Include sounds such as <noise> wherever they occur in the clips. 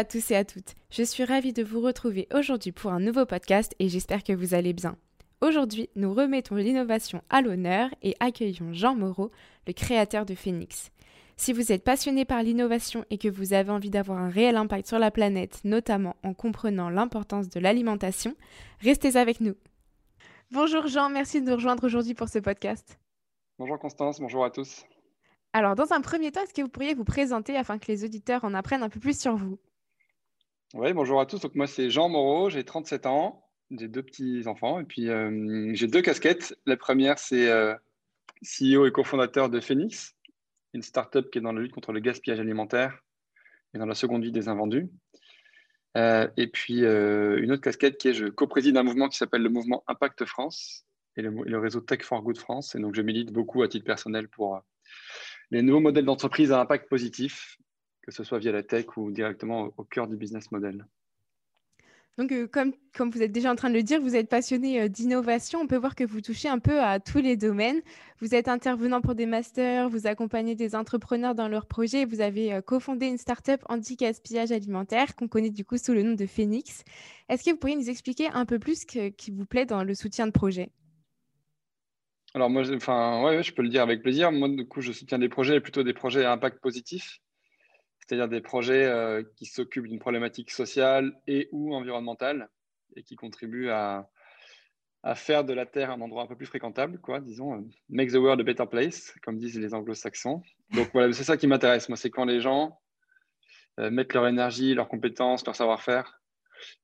Bonjour à tous et à toutes. Je suis ravie de vous retrouver aujourd'hui pour un nouveau podcast et j'espère que vous allez bien. Aujourd'hui, nous remettons l'innovation à l'honneur et accueillons Jean Moreau, le créateur de Phoenix. Si vous êtes passionné par l'innovation et que vous avez envie d'avoir un réel impact sur la planète, notamment en comprenant l'importance de l'alimentation, restez avec nous. Bonjour Jean, merci de nous rejoindre aujourd'hui pour ce podcast. Bonjour Constance, bonjour à tous. Alors, dans un premier temps, est-ce que vous pourriez vous présenter afin que les auditeurs en apprennent un peu plus sur vous? Oui, bonjour à tous. Donc, moi, c'est Jean Moreau, j'ai 37 ans, j'ai deux petits-enfants et puis euh, j'ai deux casquettes. La première, c'est euh, CEO et cofondateur de Phoenix, une startup qui est dans la lutte contre le gaspillage alimentaire et dans la seconde vie des invendus. Euh, et puis une autre casquette qui est je co-préside un mouvement qui s'appelle le mouvement Impact France et le, le, réseau Tech for Good France. Et donc je milite beaucoup à titre personnel pour les nouveaux modèles d'entreprise à impact positif, que ce soit via la tech ou directement au cœur du business model. Donc, euh, comme, comme, vous êtes déjà en train de le dire, vous êtes passionné euh, d'innovation. On peut voir que vous touchez un peu à tous les domaines. Vous êtes intervenant pour des masters, vous accompagnez des entrepreneurs dans leurs projets. Vous avez euh, cofondé une start-up anti-gaspillage alimentaire qu'on connaît du coup sous le nom de Phoenix. Est-ce que vous pourriez nous expliquer un peu plus ce qui vous plaît dans le soutien de projet? Alors moi, enfin, ouais, je peux le dire avec plaisir. Moi, du coup, je soutiens des projets, plutôt des projets à impact positif, c'est-à-dire des projets euh, qui s'occupent d'une problématique sociale et ou environnementale et qui contribuent à, à, faire de la Terre un endroit un peu plus fréquentable, quoi, disons, euh, make the world a better place, comme disent les anglo-saxons. Donc voilà, c'est ça qui m'intéresse. Moi, c'est quand les gens euh, mettent leur énergie, leurs compétences, leur savoir-faire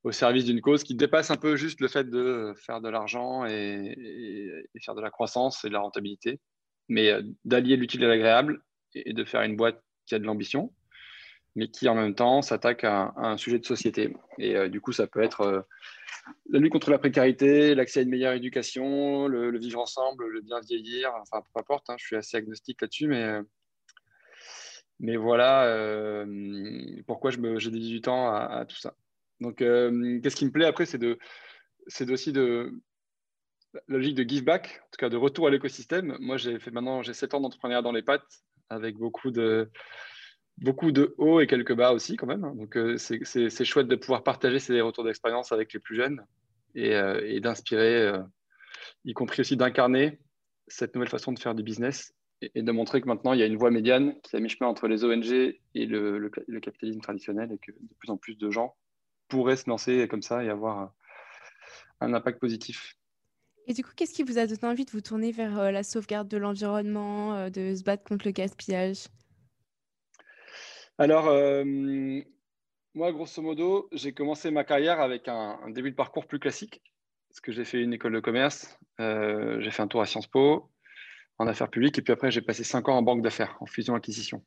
au service d'une cause qui dépasse un peu juste le fait de faire de l'argent et, faire de la croissance et de la rentabilité, mais d'allier l'utile et l'agréable et de faire une boîte qui a de l'ambition, mais qui en même temps s'attaque à, un sujet de société. Et euh, du coup, ça peut être euh, la lutte contre la précarité, l'accès à une meilleure éducation, le, vivre ensemble, le bien vieillir, enfin peu importe, hein, je suis assez agnostique là-dessus, mais mais voilà pourquoi j'ai dédié du temps à, tout ça. Donc, euh, qu'est-ce qui me plaît après, c'est c'est aussi de la logique de give back, en tout cas de retour à l'écosystème. Moi, j'ai fait maintenant, j'ai 7 ans d'entrepreneuriat dans les pattes, avec beaucoup de, beaucoup de hauts et quelques bas aussi quand même. Donc, euh, c'est chouette de pouvoir partager ces retours d'expérience avec les plus jeunes et, euh, d'inspirer, y compris aussi d'incarner cette nouvelle façon de faire du business et, de montrer que maintenant, il y a une voie médiane qui a mis chemin entre les ONG et le, capitalisme traditionnel et que de plus en plus de gens pourrait se lancer comme ça et avoir un impact positif. Et du coup, qu'est-ce qui vous a donné envie de vous tourner vers euh, la sauvegarde de l'environnement, euh, de se battre contre le gaspillage? Alors, euh, moi, grosso modo, j'ai commencé ma carrière avec un, début de parcours plus classique, parce que j'ai fait une école de commerce, j'ai fait un tour à Sciences Po en affaires publiques, et puis après, j'ai passé cinq ans en banque d'affaires, en fusion-acquisition.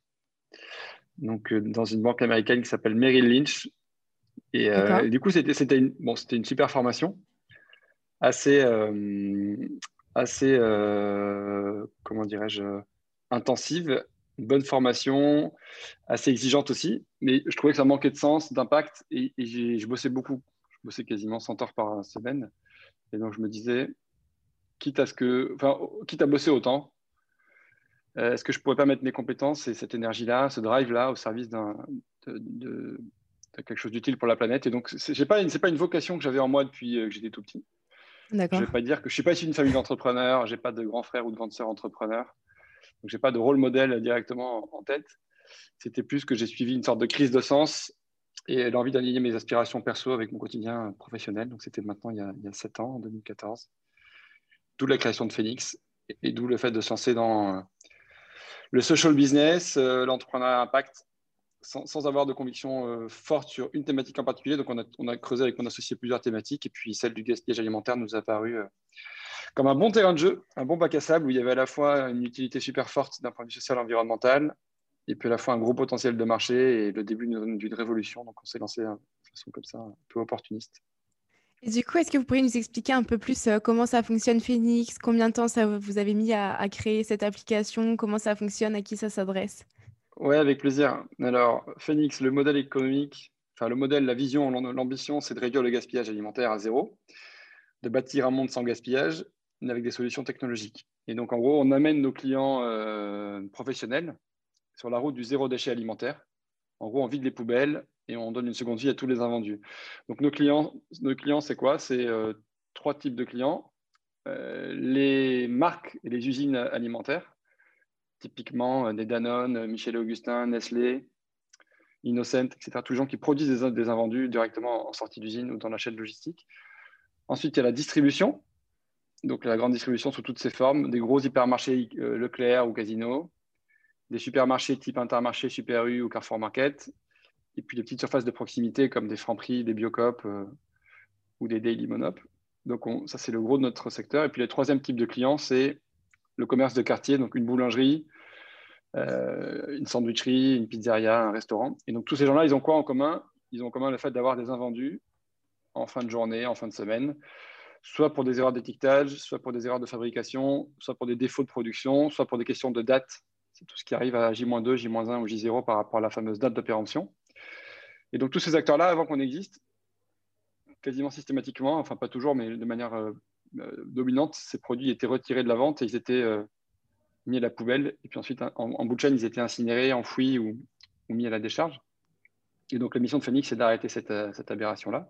Donc, dans une banque américaine qui s'appelle Merrill Lynch, et, euh, du coup, c'était une, bon, une super formation, assez, euh, assez euh, comment dirais-je, intensive, une bonne formation, assez exigeante aussi, mais je trouvais que ça manquait de sens, d'impact, et, je bossais beaucoup. Je bossais quasiment 100 heures par semaine. Et donc, je me disais, quitte à, ce que, enfin, quitte à bosser autant, est-ce que je pourrais pas mettre mes compétences et cette énergie-là, ce drive-là au service d'un, de, quelque chose d'utile pour la planète? Et donc, ce n'est pas, une, pas une vocation que j'avais en moi depuis euh, que j'étais tout petit. Je ne vais pas dire que je ne suis pas issu d'une famille d'entrepreneurs, je n'ai pas de grand frère ou de grande sœur entrepreneur. Donc, je n'ai pas de rôle modèle directement en tête. C'était plus que j'ai suivi une sorte de crise de sens et l'envie d'aligner mes aspirations perso avec mon quotidien professionnel. Donc, c'était maintenant il y, a, il 7 ans, en 2014. D'où la création de Phoenix et, d'où le fait de se lancer dans euh, le social business, euh, l'entrepreneuriat impact sans, avoir de conviction euh, forte sur une thématique en particulier. Donc, on a, creusé avec mon associé plusieurs thématiques. Et puis, celle du gaspillage alimentaire nous a paru euh, comme un bon terrain de jeu, un bon bac à sable où il y avait à la fois une utilité super forte d'un point de vue social et environnemental, et puis à la fois un gros potentiel de marché et le début d'une révolution. Donc, on s'est lancé hein, de façon comme ça, un peu opportuniste. Et du coup, est-ce que vous pourriez nous expliquer un peu plus euh, comment ça fonctionne Phoenix? Combien de temps ça vous avez mis à créer cette application? Comment ça fonctionne? À qui ça s'adresse? Oui, avec plaisir. Alors, Phoenix, le modèle économique, enfin le modèle, la vision, l'ambition, c'est de réduire le gaspillage alimentaire à zéro, de bâtir un monde sans gaspillage, mais avec des solutions technologiques. Et donc, en gros, on amène nos clients euh, professionnels sur la route du zéro déchet alimentaire. En gros, on vide les poubelles et on donne une seconde vie à tous les invendus. Donc nos clients, nos clients c'est quoi? C'est euh, trois types de clients. Euh, les marques et les usines alimentaires, typiquement des Danone, Michel Augustin, Nestlé, Innocent, etc. Tous les gens qui produisent des, des invendus directement en sortie d'usine ou dans la chaîne logistique. Ensuite, il y a la distribution, donc la grande distribution sous toutes ses formes, des gros hypermarchés Leclerc ou Casino, des supermarchés type Intermarché, Super U ou Carrefour Market, et puis des petites surfaces de proximité comme des Franprix, des Biocop euh, ou des Daily Monop. Donc ça, c'est le gros de notre secteur. Et puis le troisième type de client, c'est le commerce de quartier, donc une boulangerie, euh, une sandwicherie, une pizzeria, un restaurant. Et donc tous ces gens-là, ils ont quoi en commun? Ils ont en commun le fait d'avoir des invendus en fin de journée, en fin de semaine, soit pour des erreurs d'étiquetage, soit pour des erreurs de fabrication, soit pour des défauts de production, soit pour des questions de date. C'est tout ce qui arrive à J-2, J-1 ou J0 par rapport à la fameuse date de péremption. Et donc tous ces acteurs-là, avant qu'on existe, quasiment systématiquement, enfin pas toujours, mais de manière euh, euh, dominante, ces produits étaient retirés de la vente et ils étaient euh, mis à la poubelle. Et puis ensuite, en, bout de chaîne, ils étaient incinérés, enfouis ou, mis à la décharge. Et donc la mission de Phoenix, c'est d'arrêter cette, cette aberration-là.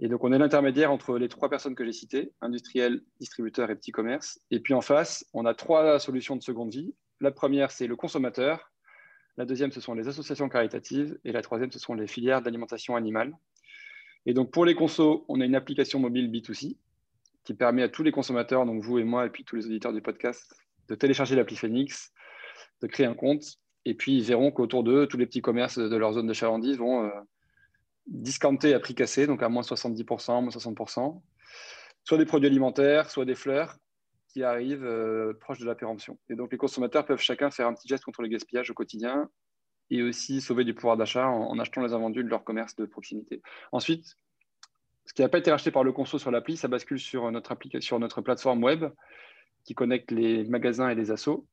Et donc on est l'intermédiaire entre les trois personnes que j'ai citées, industriels, distributeurs et petits commerces. Et puis en face, on a trois solutions de seconde vie. La première, c'est le consommateur. La deuxième, ce sont les associations caritatives. Et la troisième, ce sont les filières d'alimentation animale. Et donc, pour les consos, on a une application mobile B2C qui permet à tous les consommateurs, donc vous et moi, et puis tous les auditeurs du podcast, de télécharger l'appli Phoenix, de créer un compte. Et puis, ils verront qu'autour d'eux, tous les petits commerces de leur zone de chalandise vont euh, discounter à prix cassé, donc à moins 70%, moins 60%, soit des produits alimentaires, soit des fleurs, qui arrivent euh, proche de la péremption. Et donc, les consommateurs peuvent chacun faire un petit geste contre le gaspillage au quotidien et aussi sauver du pouvoir d'achat en, achetant les invendus de leur commerce de proximité. Ensuite, ce qui n'a pas été racheté par le conso sur l'appli, ça bascule sur notre, sur notre plateforme web qui connecte les magasins et les assos.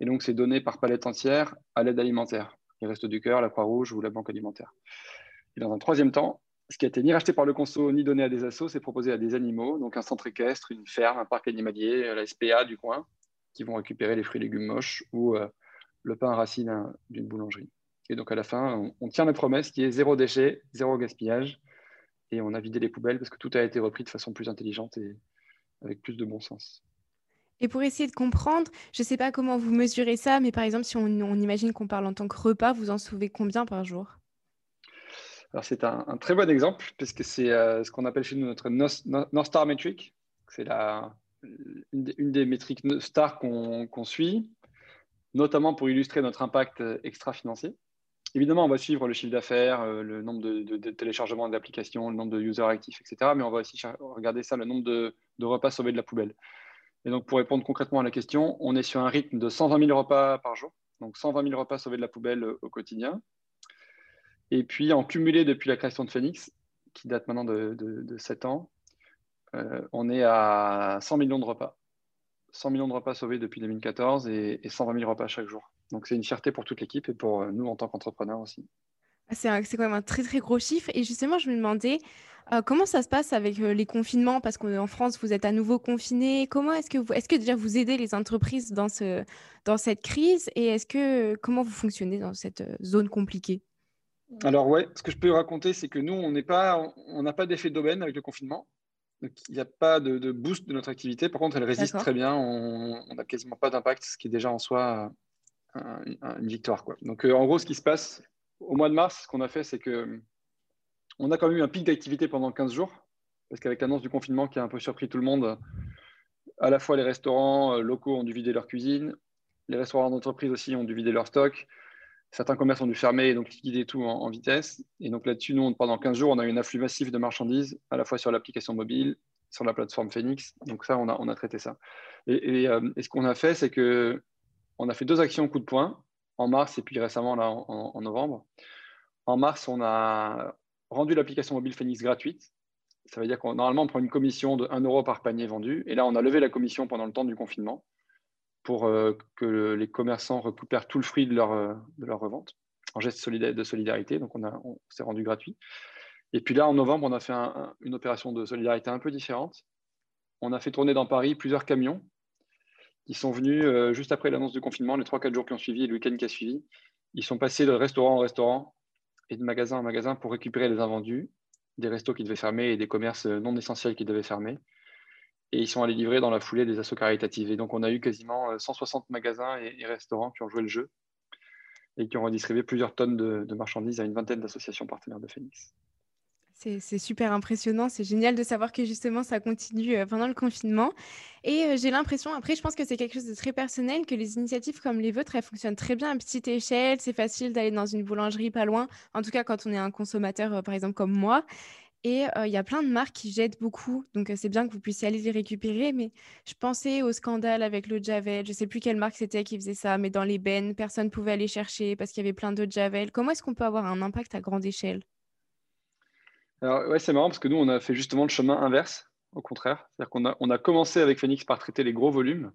Et donc, c'est donné par palette entière à l'aide alimentaire, les Restos du Cœur, la Croix-Rouge ou la Banque alimentaire. Et dans un troisième temps, ce qui a été ni racheté par le conso ni donné à des assos, c'est proposé à des animaux, donc un centre équestre, une ferme, un parc animalier, la SPA du coin, qui vont récupérer les fruits et légumes moches ou euh, le pain racine d'une boulangerie. Et donc à la fin, on, tient la promesse qui est zéro déchet, zéro gaspillage, et on a vidé les poubelles parce que tout a été repris de façon plus intelligente et avec plus de bon sens. Et pour essayer de comprendre, je ne sais pas comment vous mesurez ça, mais par exemple, si on, on imagine qu'on parle en tant que repas, vous en sauvez combien par jour? C'est un, très bon exemple, puisque c'est euh, ce qu'on appelle chez nous notre North Star Metric. C'est une, une, des métriques stars qu'on suit, notamment pour illustrer notre impact euh, extra-financier. Évidemment, on va suivre le chiffre d'affaires, euh, le nombre de, téléchargements d'applications, le nombre de users actifs, etc. Mais on va aussi regarder ça, le nombre de, repas sauvés de la poubelle. Et donc, pour répondre concrètement à la question, on est sur un rythme de 120 000 repas par jour. Donc, 120 000 repas sauvés de la poubelle au quotidien. Et puis, en cumulé depuis la création de Phoenix, qui date maintenant de, de, 7 ans, euh, on est à 100 millions de repas. 100 millions de repas sauvés depuis 2014 et, 120 000 repas chaque jour. Donc, c'est une fierté pour toute l'équipe et pour euh, nous en tant qu'entrepreneurs aussi. Ah, c'est quand même un très, très gros chiffre. Et justement, je me demandais euh, comment ça se passe avec les confinements? Parce qu'en France, vous êtes à nouveau confinés. Comment est-ce que, est-ce que déjà vous aidez les entreprises dans, ce, dans cette crise? Et comment vous fonctionnez dans cette zone compliquée? Alors ouais, ce que je peux raconter, c'est que nous, on n'a pas, on pas d'effet d'aubaine avec le confinement. Donc, il n'y a pas de, boost de notre activité. Par contre, elle résiste très bien. On n'a quasiment pas d'impact, ce qui est déjà en soi une victoire. Quoi. Donc, euh, en gros, ce qui se passe au mois de mars, ce qu'on a fait, c'est que on a quand même eu un pic d'activité pendant 15 jours. Parce qu'avec l'annonce du confinement qui a un peu surpris tout le monde, à la fois les restaurants euh, locaux ont dû vider leur cuisine, les restaurants d'entreprise aussi ont dû vider leur stock, certains commerces ont dû fermer et donc liquider tout en, vitesse. Et donc là-dessus, nous, pendant 15 jours, on a eu un afflux massif de marchandises, à la fois sur l'application mobile, sur la plateforme Phoenix. Donc ça, on a, traité ça. Et, euh, ce qu'on a fait, c'est que on a fait deux actions coup de poing en mars et puis récemment là en, novembre. En mars, on a rendu l'application mobile Phoenix gratuite. Ça veut dire qu'on normalement on prend une commission de 1 euro par panier vendu. Et là, on a levé la commission pendant le temps du confinement pour euh, que les commerçants récupèrent tout le fruit de leur, euh, de leur revente en geste de solidarité. Donc, on, on s'est rendu gratuit. Et puis là, en novembre, on a fait une opération de solidarité un peu différente. On a fait tourner dans Paris plusieurs camions qui sont venus euh, juste après l'annonce du confinement, les 3-4 jours qui ont suivi et le week-end qui a suivi. Ils sont passés de restaurant en restaurant et de magasin en magasin pour récupérer les invendus des restos qui devaient fermer et des commerces non essentiels qui devaient fermer. Et ils sont allés livrer dans la foulée des assauts caritatifs. Et donc, on a eu quasiment 160 magasins et, restaurants qui ont joué le jeu et qui ont redistribué plusieurs tonnes de, de marchandises à une vingtaine d'associations partenaires de Phoenix. C'est super impressionnant, c'est génial de savoir que justement ça continue euh, pendant le confinement. Et euh, j'ai l'impression, après je pense que c'est quelque chose de très personnel, que les initiatives comme les vôtres, elles fonctionnent très bien à petite échelle, c'est facile d'aller dans une boulangerie pas loin, en tout cas quand on est un consommateur euh, par exemple comme moi. Et il y a plein de marques qui jettent beaucoup, donc c'est bien que vous puissiez aller les récupérer. Mais je pensais au scandale avec le Javel, je ne sais plus quelle marque c'était qui faisait ça, mais dans les bennes, personne ne pouvait aller chercher parce qu'il y avait plein de Javel. Comment est-ce qu'on peut avoir un impact à grande échelle? Alors, ouais, c'est marrant parce que nous, on a fait justement le chemin inverse, au contraire. C'est-à-dire qu'on a, on a commencé avec Phoenix par traiter les gros volumes.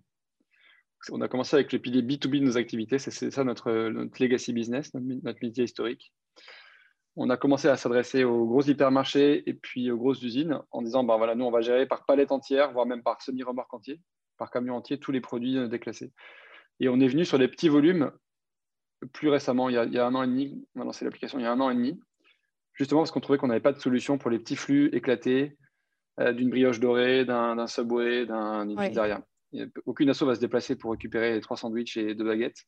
On a commencé avec le pilier B2B de nos activités. C'est ça notre, legacy business, notre, métier historique. On a commencé à s'adresser aux gros hypermarchés et puis aux grosses usines en disant ben voilà, nous, on va gérer par palette entière, voire même par semi-remorque entier, par camion entier, tous les produits euh, déclassés. Et on est venu sur des petits volumes plus récemment, il y a, il y a un an et demi. On a lancé l'application il y a un an et demi justement parce qu'on trouvait qu'on n'avait pas de solution pour les petits flux éclatés euh, d'une brioche dorée, d'un subway, d'un pizzeria. Aucune asso va se déplacer pour récupérer trois sandwichs et deux baguettes.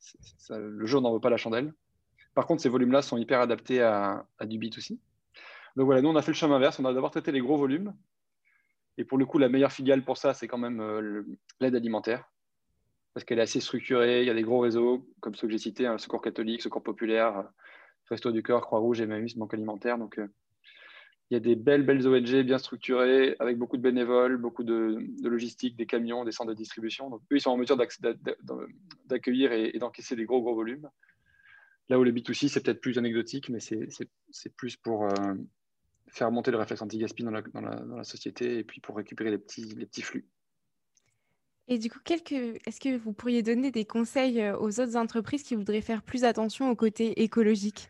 le jour n'en veut pas la chandelle. Par contre, ces volumes-là sont hyper adaptés à, du B2C. Donc voilà, nous, on a fait le chemin inverse. On a d'abord traité les gros volumes. Et pour le coup, la meilleure filiale pour ça, c'est quand même euh, l'aide alimentaire. Parce qu'elle est assez structurée. Il y a des gros réseaux, comme ceux que j'ai cités, hein, Secours catholique, Secours populaire, Resto du Cœur, Croix-Rouge, Emmaüs, Banque Alimentaire. Donc, euh, il y a des belles, belles ONG bien structurées, avec beaucoup de bénévoles, beaucoup de, logistique, des camions, des centres de distribution. Donc, eux, ils sont en mesure d'accueillir et, d'encaisser des gros, gros volumes. Là où le B2C, c'est peut-être plus anecdotique, mais c'est plus pour euh, faire monter le réflexe anti-gaspi dans la, dans, la, société et puis pour récupérer les petits, les petits flux. Et du coup, est-ce que vous pourriez donner des conseils euh, aux autres entreprises qui voudraient faire plus attention au côté écologique?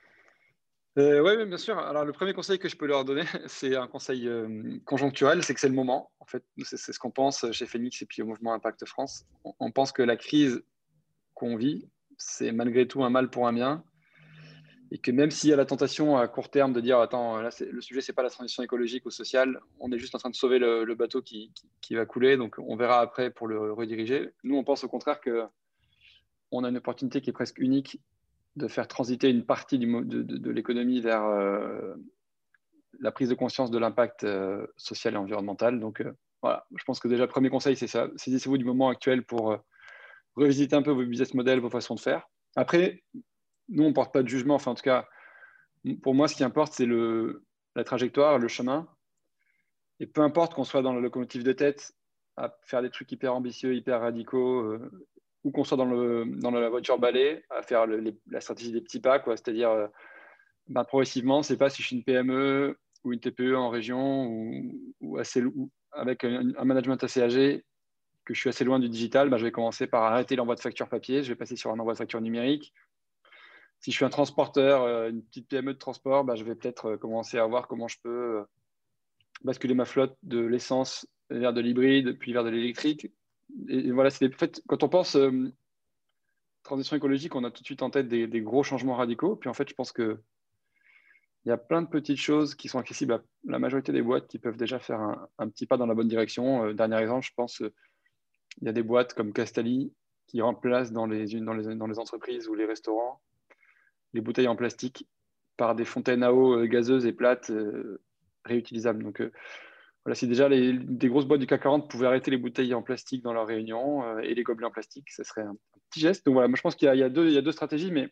Euh, oui, bien sûr. Alors, le premier conseil que je peux leur donner, <laughs> c'est un conseil euh, conjoncturel, c'est que c'est le moment. En fait, c'est ce qu'on pense chez Phoenix et puis au mouvement Impact France. On, pense que la crise qu'on vit, c'est malgré tout un mal pour un bien. Et que même s'il y a la tentation à court terme de dire Attends, le sujet, c'est pas la transition écologique ou sociale, on est juste en train de sauver le, bateau qui, va couler. Donc, on verra après pour le rediriger. Nous, on pense au contraire que on a une opportunité qui est presque unique de faire transiter une partie du, de, de, l'économie vers euh, la prise de conscience de l'impact euh, social et environnemental. Donc euh, voilà, je pense que déjà, premier conseil, c'est ça. Saisissez-vous du moment actuel pour revisiter un peu vos business models, vos façons de faire. Après, nous, on ne porte pas de jugement. Enfin, en tout cas, pour moi, ce qui importe, c'est la trajectoire, le chemin. Et peu importe qu'on soit dans le locomotive de tête à faire des trucs hyper ambitieux, hyper radicaux, ou qu'on soit dans, le, dans la voiture balai à faire la stratégie des petits pas, c'est-à-dire euh, ben, progressivement, c'est pas si je suis une PME ou une TPE en région ou, assez, avec un, management assez âgé que je suis assez loin du digital, ben, je vais commencer par arrêter l'envoi de facture papier, je vais passer sur un envoi de facture numérique. Si je suis un transporteur, euh, une petite PME de transport, ben, je vais peut-être euh, commencer à voir comment je peux basculer ma flotte de l'essence vers de l'hybride, puis vers de l'électrique et, voilà, c'est quand on pense euh, transition écologique, on a tout de suite en tête des, gros changements radicaux. Puis en fait, je pense que il y a plein de petites choses qui sont accessibles à la majorité des boîtes qui peuvent déjà faire un, petit pas dans la bonne direction. Euh, dernier exemple, je pense, euh, il y a des boîtes comme Castali qui remplacent dans les, entreprises ou les restaurants les bouteilles en plastique par des fontaines à eau gazeuses et plates réutilisables. Donc, voilà, si déjà des grosses boîtes du CAC 40 pouvaient arrêter les bouteilles en plastique dans leurs réunions euh, et les gobelets en plastique, ce serait un, petit geste. Donc voilà, moi je pense qu'il y, a deux stratégies, mais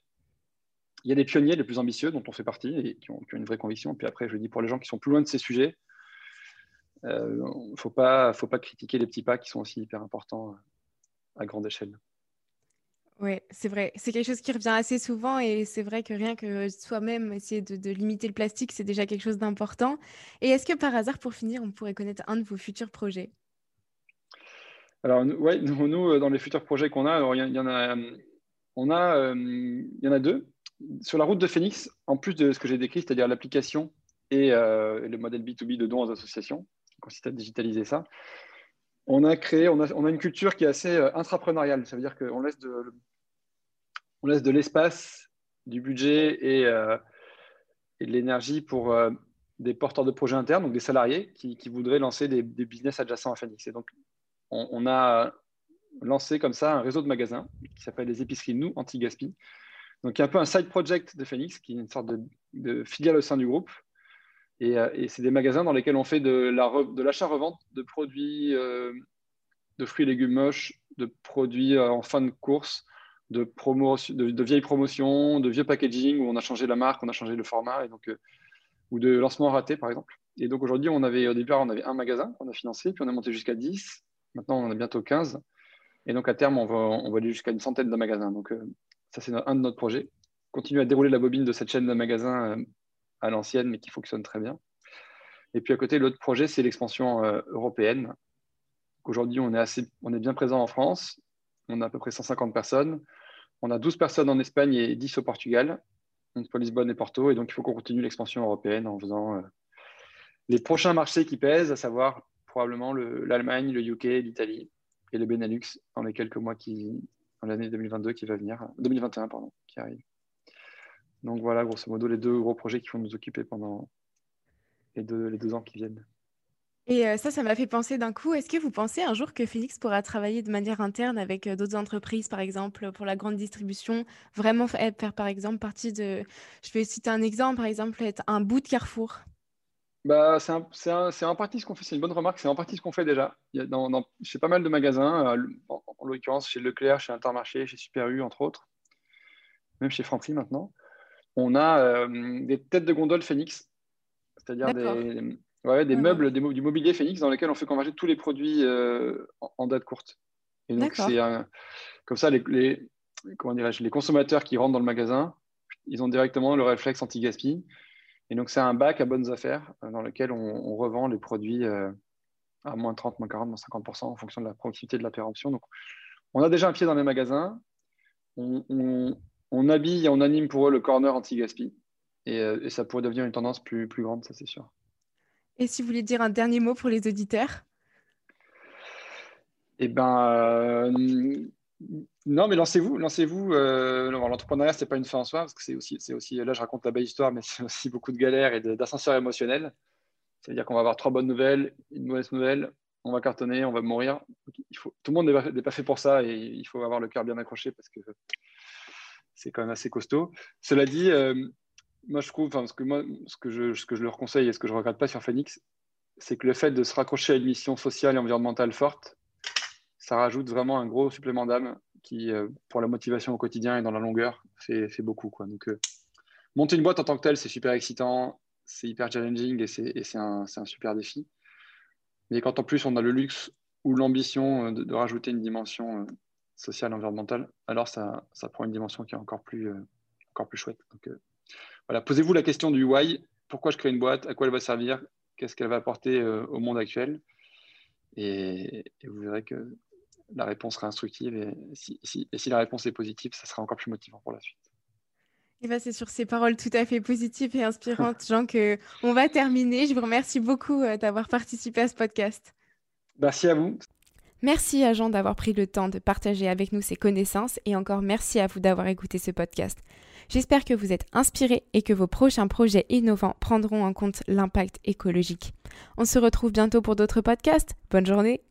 il y a des pionniers les plus ambitieux dont on fait partie et qui ont, une vraie conviction. Puis après, je dis pour les gens qui sont plus loin de ces sujets, il euh, ne faut pas, faut pas critiquer les petits pas qui sont aussi hyper importants à grande échelle. Oui, c'est vrai. C'est quelque chose qui revient assez souvent et c'est vrai que rien que soi-même essayer de, limiter le plastique, c'est déjà quelque chose d'important. Et est-ce que par hasard, pour finir, on pourrait connaître un de vos futurs projets? Alors, oui, nous, euh, dans les futurs projets qu'on a, il y, en a, on a, euh, y en a deux. Sur la route de Phoenix, en plus de ce que j'ai décrit, c'est-à-dire l'application et euh, le modèle B2B de dons aux associations, digitaliser ça, on a créé, on a, une culture qui est assez intrapreneuriale. Ça veut dire qu'on laisse de, on laisse de l'espace, du budget et, euh, de l'énergie pour des porteurs de projets internes, donc des salariés qui, voudraient lancer des, business adjacents à Phoenix. Et donc, on, a lancé comme ça un réseau de magasins qui s'appelle les épiceries Nous Anti-Gaspi. Donc, il y a un peu un side project de Phoenix, qui est une sorte de, filiale au sein du groupe. Euh, et, c'est des magasins dans lesquels on fait de l'achat-revente de, produits euh, de fruits et légumes moches, de produits euh, en fin de course, de, de, vieilles promotions, de vieux packaging où on a changé la marque, on a changé le format. Et donc, ou de lancement raté, par exemple. Et donc aujourd'hui, au départ, on avait un magasin qu'on a financé, puis on a monté jusqu'à 10. Maintenant, on en a bientôt 15. Et donc à terme, on va, on va aller jusqu'à une centaine de magasins. Donc ça, c'est un de notre projet. Continuer à dérouler la bobine de cette chaîne de magasins à l'ancienne, mais qui fonctionne très bien. Et puis à côté, l'autre projet, c'est l'expansion euh, européenne. Aujourd'hui, on, est assez, on est bien présent en France. On a à peu près 150 personnes. On a 12 personnes en Espagne et 10 au Portugal entre Lisbonne et Porto. Et donc, il faut qu'on continue l'expansion européenne en faisant euh, les prochains marchés qui pèsent, à savoir probablement l'Allemagne, le, UK, l'Italie et le Benelux dans les quelques mois qui, dans l'année 2022 qui va venir, 2021, pardon, qui arrive. Donc voilà, grosso modo, les deux gros projets qui vont nous occuper pendant les deux, les deux ans qui viennent. Et euh, ça, ça m'a fait penser d'un coup, est-ce que vous pensez un jour que Phoenix pourra travailler de manière interne avec euh, d'autres entreprises, par exemple, pour la grande distribution, vraiment faire, par exemple partie de, je vais citer un exemple, par exemple, être un bout de Carrefour bah, c'est en partie ce qu'on fait, c'est une bonne remarque, c'est en partie ce qu'on fait déjà. Il y a dans, chez pas mal de magasins, euh, en, l'occurrence chez Leclerc, chez Intermarché, chez Super U, entre autres, même chez Franprix maintenant, on a des têtes de gondole Phoenix, c'est-à-dire des, Ouais, des meubles, du mobilier Phoenix dans lesquels on fait converger tous les produits euh, en, date courte. Et donc, c'est comme ça, les, comment les consommateurs qui rentrent dans le magasin, ils ont directement le réflexe anti-gaspi. Et donc, c'est un bac à bonnes affaires euh, dans lequel on, revend les produits euh, à moins 30, moins 40, moins 50% en fonction de la proximité de la péremption. Donc, on a déjà un pied dans les magasins. On, habille et on anime pour eux le corner anti-gaspi. Et, et, ça pourrait devenir une tendance plus, plus grande, ça c'est sûr. Et si vous voulez dire un dernier mot pour les auditeurs? Eh ben, euh, non, mais lancez-vous, lancez-vous. Euh, L'entrepreneuriat, c'est pas une fin en soi, parce que c'est aussi, aussi, là, je raconte la belle histoire, mais <laughs> c'est aussi beaucoup de galères et d'ascenseurs émotionnels. C'est-à-dire qu'on va avoir trois bonnes nouvelles, une mauvaise nouvelle, on va cartonner, on va mourir. Il faut, tout le monde n'est pas, fait pour ça et il faut avoir le cœur bien accroché parce que c'est quand même assez costaud. Cela dit, euh, moi, je trouve, ce que, je, leur conseille et ce que je ne regrette pas sur Phoenix, c'est que le fait de se raccrocher à une mission sociale et environnementale forte, ça rajoute vraiment un gros supplément d'âme qui, euh, pour la motivation au quotidien et dans la longueur, fait, beaucoup. Donc, euh, monter une boîte en tant que telle, c'est super excitant, c'est hyper challenging et c'est un, super défi. Mais quand en plus on a le luxe ou l'ambition de, rajouter une dimension sociale, environnementale, alors ça, ça, prend une dimension qui est encore plus, encore plus chouette. Donc, voilà, posez-vous la question du why. Pourquoi je crée une boîte? À quoi elle va servir? Qu'est-ce qu'elle va apporter euh, au monde actuel? Et, vous verrez que la réponse sera instructive. Et si, la réponse est positive, ça sera encore plus motivant pour la suite. Et ben c'est sur ces paroles tout à fait positives et inspirantes, <laughs> Jean, qu'on va terminer. Je vous remercie beaucoup euh, d'avoir participé à ce podcast. Merci à vous. Merci à Jean d'avoir pris le temps de partager avec nous ses connaissances et encore merci à vous d'avoir écouté ce podcast. J'espère que vous êtes inspirés et que vos prochains projets innovants prendront en compte l'impact écologique. On se retrouve bientôt pour d'autres podcasts. Bonne journée